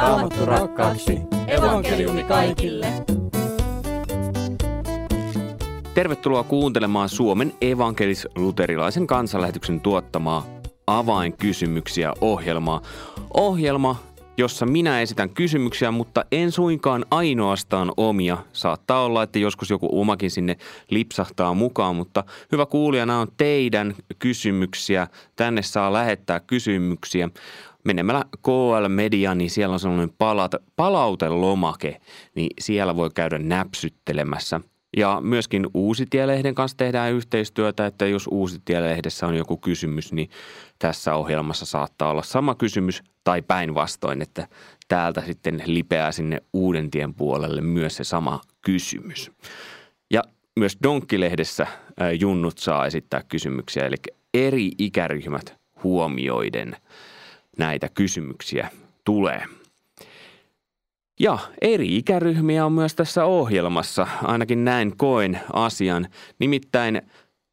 Raamattu rakkaaksi. Evankeliumi kaikille. Tervetuloa kuuntelemaan Suomen evankelis-luterilaisen kansanlähetyksen tuottamaa avainkysymyksiä ohjelmaa. Ohjelma, jossa minä esitän kysymyksiä, mutta en suinkaan ainoastaan omia. Saattaa olla, että joskus joku omakin sinne lipsahtaa mukaan, mutta hyvä kuulija, nämä on teidän kysymyksiä. Tänne saa lähettää kysymyksiä. Menemällä KL Media, niin siellä on sellainen palata, palautelomake, niin siellä voi käydä näpsyttelemässä. Ja myöskin Uusitielehden kanssa tehdään yhteistyötä, että jos Uusitielehdessä on joku kysymys, niin tässä ohjelmassa saattaa olla sama kysymys tai päinvastoin, että täältä sitten lipeää sinne Uudentien puolelle myös se sama kysymys. Ja myös Donkkilehdessä junnut saa esittää kysymyksiä, eli eri ikäryhmät huomioiden näitä kysymyksiä tulee. Ja eri ikäryhmiä on myös tässä ohjelmassa, ainakin näin koen asian. Nimittäin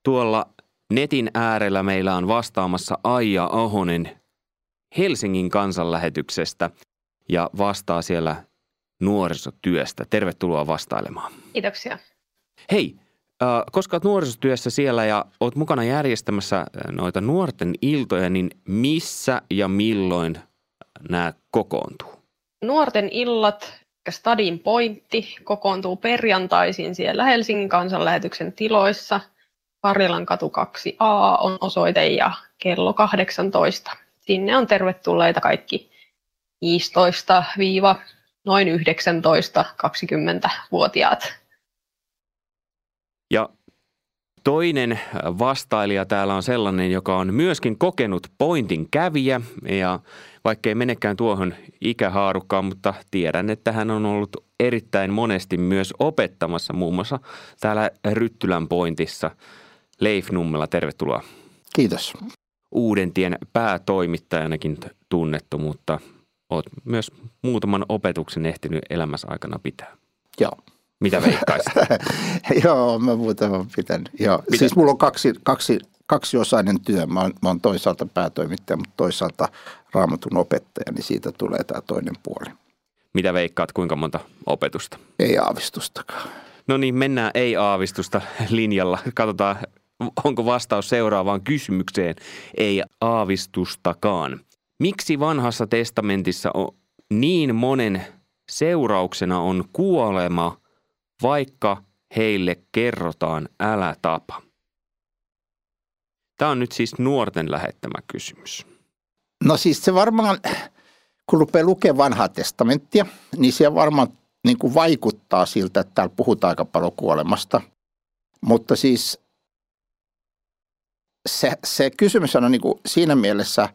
tuolla netin äärellä meillä on vastaamassa Aija Ahonen Helsingin kansanlähetyksestä ja vastaa siellä nuorisotyöstä. Tervetuloa vastailemaan. Kiitoksia. Hei, koska olet nuorisotyössä siellä ja olet mukana järjestämässä noita nuorten iltoja, niin missä ja milloin nämä kokoontuu? Nuorten illat, Stadin pointti, kokoontuu perjantaisin siellä Helsingin kansanlähetyksen tiloissa. Karjalan katu 2a on osoite ja kello 18. Sinne on tervetulleita kaikki 15 noin 19-20-vuotiaat. Ja toinen vastailija täällä on sellainen, joka on myöskin kokenut pointin kävijä ja vaikkei menekään tuohon ikähaarukkaan, mutta tiedän, että hän on ollut erittäin monesti myös opettamassa muun muassa täällä Ryttylän pointissa. Leif Nummela, tervetuloa. Kiitos. Uudentien päätoimittajanakin tunnettu, mutta olet myös muutaman opetuksen ehtinyt elämässä aikana pitää. Joo. Mitä veikkaisit? Joo, mä muutaman pitänyt. Joo. Siis mulla on kaksi, kaksi, kaksiosainen työ. Mä oon, mä oon toisaalta päätoimittaja, mutta toisaalta raamatun opettaja, niin siitä tulee tämä toinen puoli. Mitä veikkaat, kuinka monta opetusta? Ei aavistustakaan. No niin, mennään ei-aavistusta linjalla. Katsotaan, onko vastaus seuraavaan kysymykseen. Ei aavistustakaan. Miksi vanhassa testamentissa on niin monen seurauksena on kuolema, vaikka heille kerrotaan älä tapa? Tämä on nyt siis nuorten lähettämä kysymys. No siis se varmaan, kun rupeaa lukemaan vanhaa testamenttia, niin se varmaan niin kuin vaikuttaa siltä, että täällä puhutaan aika paljon kuolemasta. Mutta siis se, se kysymys on niin kuin siinä mielessä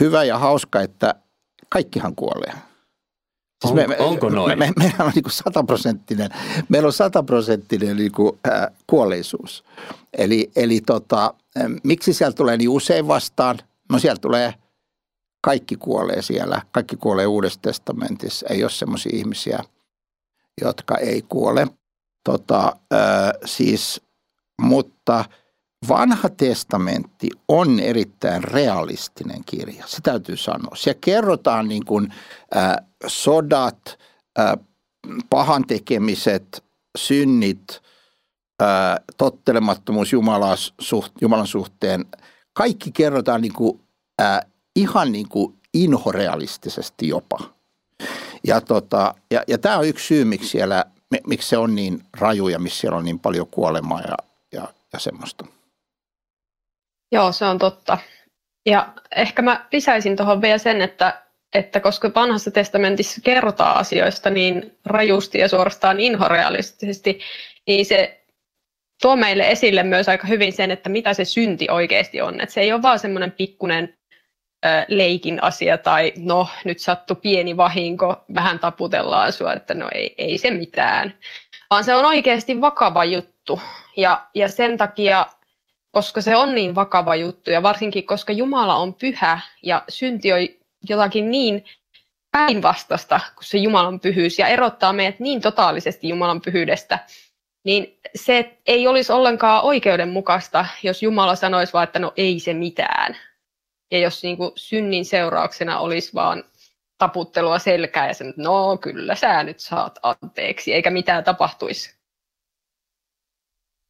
hyvä ja hauska, että kaikkihan kuolee. Siis on, me, onko noin? Me, me, meillä on niin sataprosenttinen, meillä on sataprosenttinen niin kuin, äh, kuolleisuus. Eli, eli tota, miksi siellä tulee niin usein vastaan? No siellä tulee, kaikki kuolee siellä, kaikki kuolee Uudessa testamentissa. Ei ole sellaisia ihmisiä, jotka ei kuole. Tota, äh, siis, mutta vanha testamentti on erittäin realistinen kirja, se täytyy sanoa. Siellä kerrotaan niin kuin, äh, sodat, äh, pahan tekemiset, synnit, äh, tottelemattomuus Jumalan, suht, Jumalan suhteen. Kaikki kerrotaan niin kuin, äh, ihan niin kuin inhorealistisesti jopa. Ja, tota, ja, ja tämä on yksi syy, miksi, siellä, miksi se on niin raju ja missä siellä on niin paljon kuolemaa ja, ja, ja semmoista. Joo, se on totta. Ja ehkä mä lisäisin tuohon vielä sen, että, että koska vanhassa testamentissa kerrotaan asioista niin rajusti ja suorastaan inhorealistisesti, niin se tuo meille esille myös aika hyvin sen, että mitä se synti oikeasti on. Että se ei ole vaan semmoinen pikkuinen ö, leikin asia tai no nyt sattu pieni vahinko, vähän taputellaan sua, että no ei, ei se mitään. Vaan se on oikeasti vakava juttu ja, ja sen takia koska se on niin vakava juttu ja varsinkin koska Jumala on pyhä ja synti on jotakin niin päinvastasta kuin se Jumalan pyhyys ja erottaa meidät niin totaalisesti Jumalan pyhyydestä, niin se ei olisi ollenkaan oikeudenmukaista, jos Jumala sanoisi vaan, että no ei se mitään. Ja jos niin kuin synnin seurauksena olisi vaan taputtelua selkää ja sen, no kyllä sä nyt saat anteeksi, eikä mitään tapahtuisi.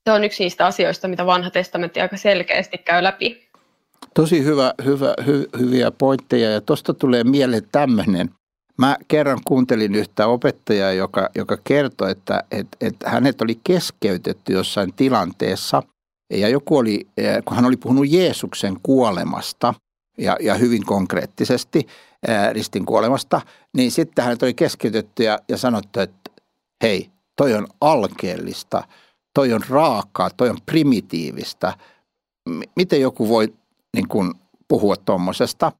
Se on yksi niistä asioista, mitä vanha testamentti aika selkeästi käy läpi. Tosi hyvä, hyvä, hy, hyviä pointteja ja tuosta tulee mieleen tämmöinen. Mä kerran kuuntelin yhtä opettajaa, joka, joka kertoi, että, että, että hänet oli keskeytetty jossain tilanteessa ja joku oli, eh, kun hän oli puhunut Jeesuksen kuolemasta ja, ja hyvin konkreettisesti ää, ristin kuolemasta, niin sitten hänet oli keskeytetty ja, ja sanottu, että hei, toi on alkeellista, toi on raakaa, toi on primitiivistä. Miten joku voi niin kuin, puhua tuommoisesta?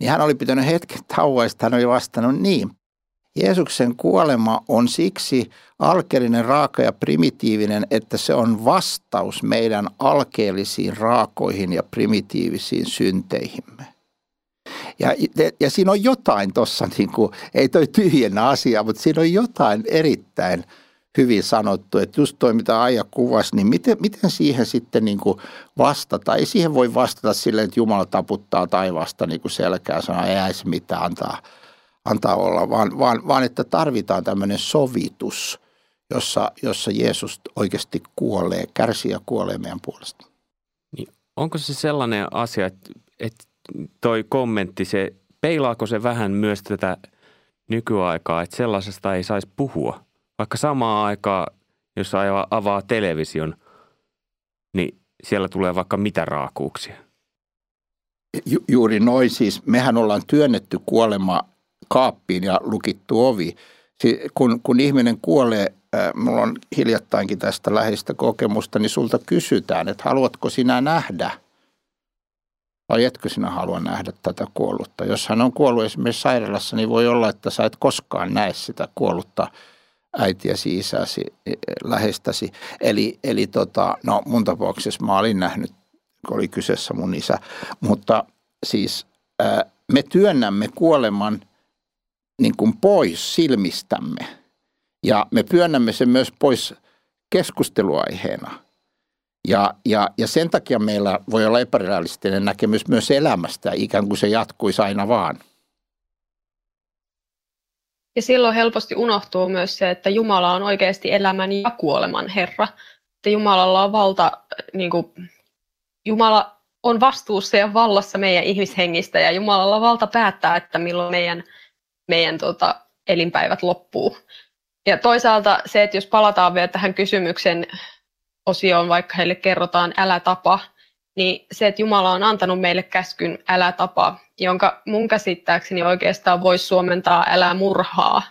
Niin hän oli pitänyt hetken tauoa ja hän oli vastannut niin. Jeesuksen kuolema on siksi alkeellinen, raaka ja primitiivinen, että se on vastaus meidän alkeellisiin raakoihin ja primitiivisiin synteihimme. Ja, ja siinä on jotain tuossa, niin ei toi tyhjennä asia, mutta siinä on jotain erittäin hyvin sanottu, että just toi mitä Aija kuvasi, niin miten, miten siihen sitten niin kuin vastata? Ei siihen voi vastata silleen, että Jumala taputtaa taivaasta niin kuin selkää ja sanoo, ei se mitään antaa, antaa olla, vaan, vaan, vaan että tarvitaan tämmöinen sovitus, jossa, jossa Jeesus oikeasti kuolee, kärsii ja kuolee meidän puolesta. Niin, onko se sellainen asia, että, että toi kommentti, se, peilaako se vähän myös tätä nykyaikaa, että sellaisesta ei saisi puhua? Vaikka samaan aikaan, jos avaa television, niin siellä tulee vaikka mitä raakuuksia. Ju, juuri noin siis. Mehän ollaan työnnetty kuolema kaappiin ja lukittu ovi. Si, kun, kun ihminen kuolee, äh, mulla on hiljattainkin tästä läheistä kokemusta, niin sulta kysytään, että haluatko sinä nähdä – vai etkö sinä halua nähdä tätä kuollutta? Jos hän on kuollut esimerkiksi sairaalassa, niin voi olla, että sä et koskaan näe sitä kuollutta äitiäsi, isäsi, e, e, lähestäsi. Eli, eli tota, no mun tapauksessa mä olin nähnyt, kun oli kyseessä mun isä, mutta siis ää, me työnnämme kuoleman niin kuin pois silmistämme ja me työnnämme sen myös pois keskusteluaiheena – ja, ja, ja sen takia meillä voi olla epärealistinen näkemys myös elämästä, ikään kuin se jatkuisi aina vaan. Ja silloin helposti unohtuu myös se, että Jumala on oikeasti elämän ja kuoleman Herra. Että Jumalalla on valta, niin kuin, Jumala on vastuussa ja vallassa meidän ihmishengistä ja Jumalalla on valta päättää, että milloin meidän, meidän tota, elinpäivät loppuu. Ja toisaalta se, että jos palataan vielä tähän kysymyksen osioon, vaikka heille kerrotaan älä tapa, niin se, että Jumala on antanut meille käskyn älä tapa, jonka mun käsittääkseni oikeastaan voisi suomentaa älä murhaa,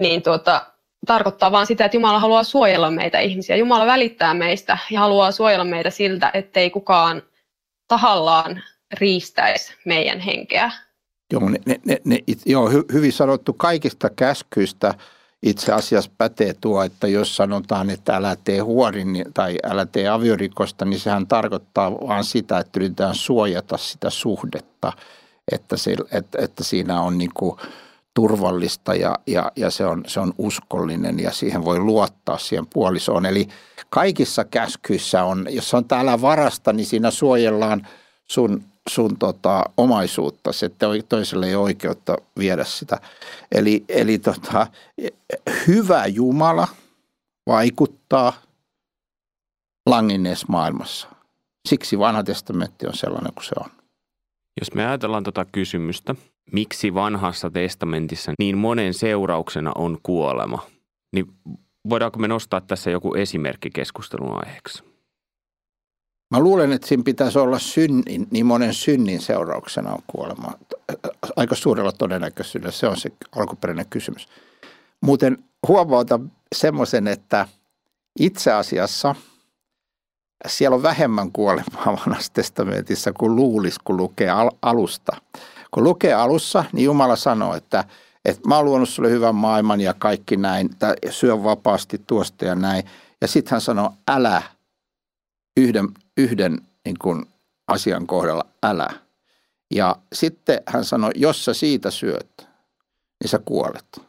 niin tuota, tarkoittaa vaan sitä, että Jumala haluaa suojella meitä ihmisiä. Jumala välittää meistä ja haluaa suojella meitä siltä, ettei kukaan tahallaan riistäisi meidän henkeä. Joo, ne, ne, ne, joo hy, hyvin sanottu kaikista käskyistä – itse asiassa pätee tuo, että jos sanotaan, että älä tee huorin tai älä tee aviorikosta, niin sehän tarkoittaa vain sitä, että yritetään suojata sitä suhdetta, että, se, että, että siinä on niin kuin turvallista ja, ja, ja se, on, se on uskollinen ja siihen voi luottaa siihen puolisoon. Eli kaikissa käskyissä on, jos on täällä varasta, niin siinä suojellaan sun sun tota, omaisuutta, että toiselle ei oikeutta viedä sitä. Eli, eli tota, hyvä Jumala vaikuttaa langinneessa maailmassa. Siksi vanha testamentti on sellainen kuin se on. Jos me ajatellaan tuota kysymystä, miksi vanhassa testamentissa niin monen seurauksena on kuolema, niin voidaanko me nostaa tässä joku esimerkki keskustelun aiheeksi? Mä luulen, että siinä pitäisi olla synnin, niin monen synnin seurauksena on kuolema. Aika suurella todennäköisyydellä se on se alkuperäinen kysymys. Muuten huomauta semmoisen, että itse asiassa siellä on vähemmän kuolemaa vanhassa testamentissa kuin luulisi, kun lukee alusta. Kun lukee alussa, niin Jumala sanoo, että, että mä oon luonut sulle hyvän maailman ja kaikki näin, syö vapaasti tuosta ja näin. Ja sitten hän sanoo, älä yhden, yhden niin kuin asian kohdalla älä. Ja sitten hän sanoi, jos sä siitä syöt, niin sä kuolet.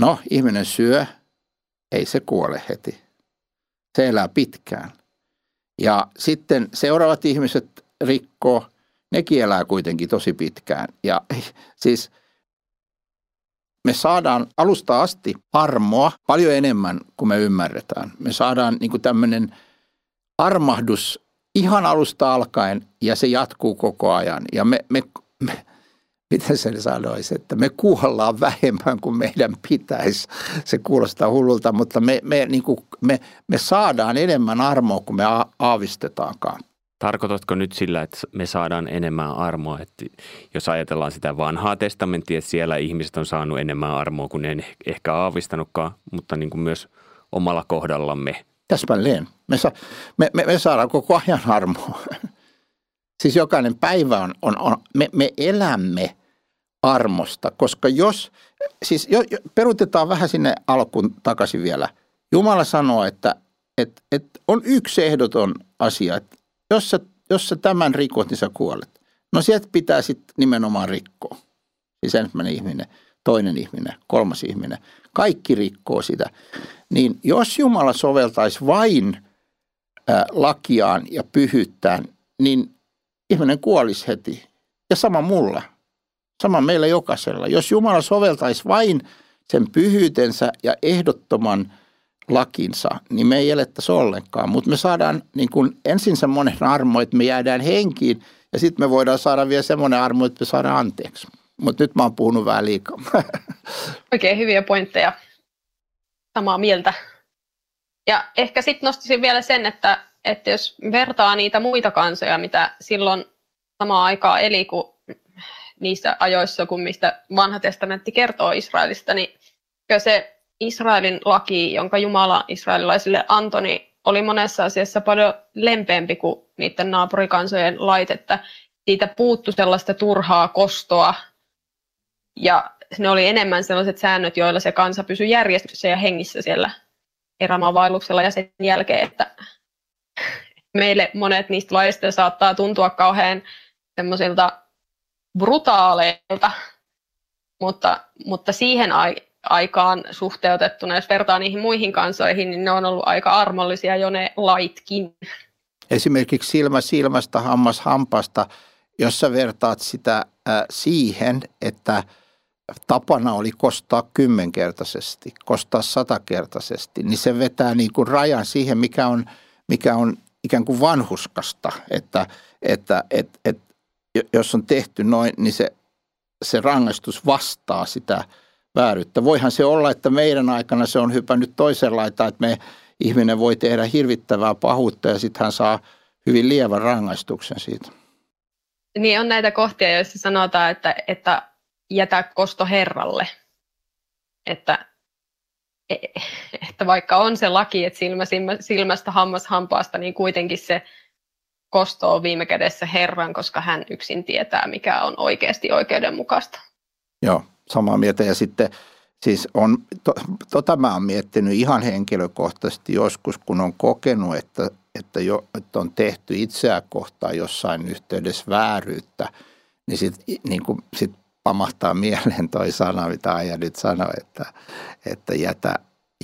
No, ihminen syö, ei se kuole heti. Se elää pitkään. Ja sitten seuraavat ihmiset rikkoo, nekin elää kuitenkin tosi pitkään. Ja siis me saadaan alusta asti armoa paljon enemmän kuin me ymmärretään. Me saadaan niin tämmöinen armahdus ihan alusta alkaen ja se jatkuu koko ajan. Ja me, me, me miten sen sanoisi, että me kuollaan vähemmän kuin meidän pitäisi. Se kuulostaa hullulta, mutta me, me, niin kuin, me, me saadaan enemmän armoa kuin me aavistetaankaan. Tarkoitatko nyt sillä, että me saadaan enemmän armoa, että jos ajatellaan sitä vanhaa testamenttia, että siellä ihmiset on saanut enemmän armoa kuin ne ehkä aavistanutkaan, mutta niin kuin myös omalla kohdallamme. Täsmälleen. Me, sa- me, me, me saadaan koko ajan armoa. Siis jokainen päivä on, on, on me, me elämme armosta, koska jos, siis jo, jo, perutetaan vähän sinne alkuun takaisin vielä. Jumala sanoo, että, että, että on yksi ehdoton asia, että jos sä, jos sä tämän rikot, niin sä kuolet. No sieltä pitää sitten nimenomaan rikkoa. Siis ensimmäinen ihminen, toinen ihminen, kolmas ihminen. Kaikki rikkoo sitä. Niin jos Jumala soveltaisi vain lakiaan ja pyhyttään, niin ihminen kuolisi heti. Ja sama mulla. Sama meillä jokaisella. Jos Jumala soveltaisi vain sen pyhyytensä ja ehdottoman lakinsa, niin me ei elettäisi ollenkaan. Mutta me saadaan niin kun ensin semmoinen armo, että me jäädään henkiin ja sitten me voidaan saada vielä semmoinen armo, että me saadaan anteeksi. Mutta nyt mä oon puhunut vähän liikaa. Oikein hyviä pointteja. Samaa mieltä. Ja ehkä sitten nostaisin vielä sen, että, että jos vertaa niitä muita kansoja, mitä silloin samaan aikaan eli, kun niissä ajoissa, kun mistä vanha testamentti kertoo Israelista, niin se Israelin laki, jonka Jumala israelilaisille antoi, niin oli monessa asiassa paljon lempeämpi kuin niiden naapurikansojen lait, että siitä puuttu sellaista turhaa kostoa. Ja ne oli enemmän sellaiset säännöt, joilla se kansa pysyi järjestyksessä ja hengissä siellä erämaavaelluksella ja sen jälkeen, että meille monet niistä laista saattaa tuntua kauhean semmoisilta brutaaleilta, mutta, mutta siihen aikaan suhteutettuna, jos vertaa niihin muihin kansoihin, niin ne on ollut aika armollisia jo ne laitkin. Esimerkiksi silmä silmästä, hammas hampasta, jos sä vertaat sitä äh, siihen, että tapana oli kostaa kymmenkertaisesti, kostaa satakertaisesti, niin se vetää niin kuin rajan siihen, mikä on, mikä on ikään kuin vanhuskasta, että, että et, et, jos on tehty noin, niin se, se rangaistus vastaa sitä vääryyttä. Voihan se olla, että meidän aikana se on hypännyt toisen laitaan, että me ihminen voi tehdä hirvittävää pahuutta ja sitten hän saa hyvin lievän rangaistuksen siitä. Niin on näitä kohtia, joissa sanotaan, että, että jätä kosto Herralle. Että, e, että vaikka on se laki, että silmä, silmästä hammas hampaasta, niin kuitenkin se kosto on viime kädessä Herran, koska hän yksin tietää, mikä on oikeasti oikeudenmukaista. Joo, samaa mieltä. Ja sitten siis on, to, tota mä oon miettinyt ihan henkilökohtaisesti joskus, kun on kokenut, että, että, jo, että on tehty itseä kohtaan jossain yhteydessä vääryyttä, niin sitten niin sit pamahtaa mieleen toi sana, mitä Aija nyt sanoi, että, että jätä,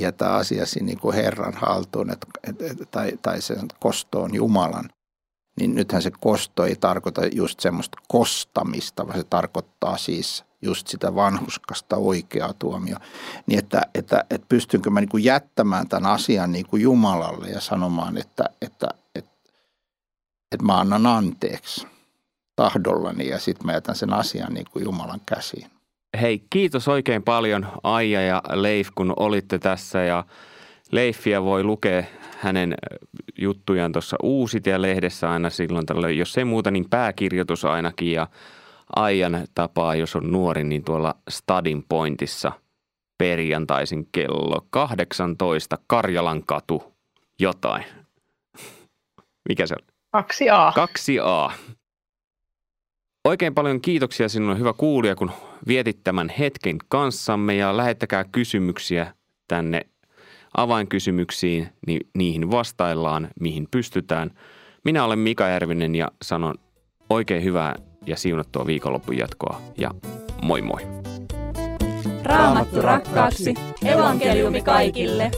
jätä asiasi niin kuin Herran haltuun että, tai, tai sen kostoon Jumalan niin nythän se kosto ei tarkoita just semmoista kostamista, vaan se tarkoittaa siis just sitä vanhuskasta oikeaa tuomio. Niin että, että, että pystynkö mä niin kuin jättämään tämän asian niin kuin Jumalalle ja sanomaan, että, että, että, että mä annan anteeksi tahdollani ja sitten mä jätän sen asian niin kuin Jumalan käsiin. Hei, kiitos oikein paljon Aija ja Leif, kun olitte tässä ja Leifiä voi lukea hänen juttujaan tuossa Uusitie-lehdessä aina silloin tällöin, jos ei muuta, niin pääkirjoitus ainakin ja Aijan tapaa, jos on nuori, niin tuolla Stadin Pointissa perjantaisin kello 18 Karjalan katu jotain. Mikä se on? 2A. 2A. Oikein paljon kiitoksia sinulle hyvä kuulija, kun vietit tämän hetken kanssamme ja lähettäkää kysymyksiä tänne avainkysymyksiin, niin niihin vastaillaan, mihin pystytään. Minä olen Mika Järvinen ja sanon oikein hyvää ja siunattua viikonloppun jatkoa ja moi moi. Raamattu rakkaaksi, evankeliumi kaikille.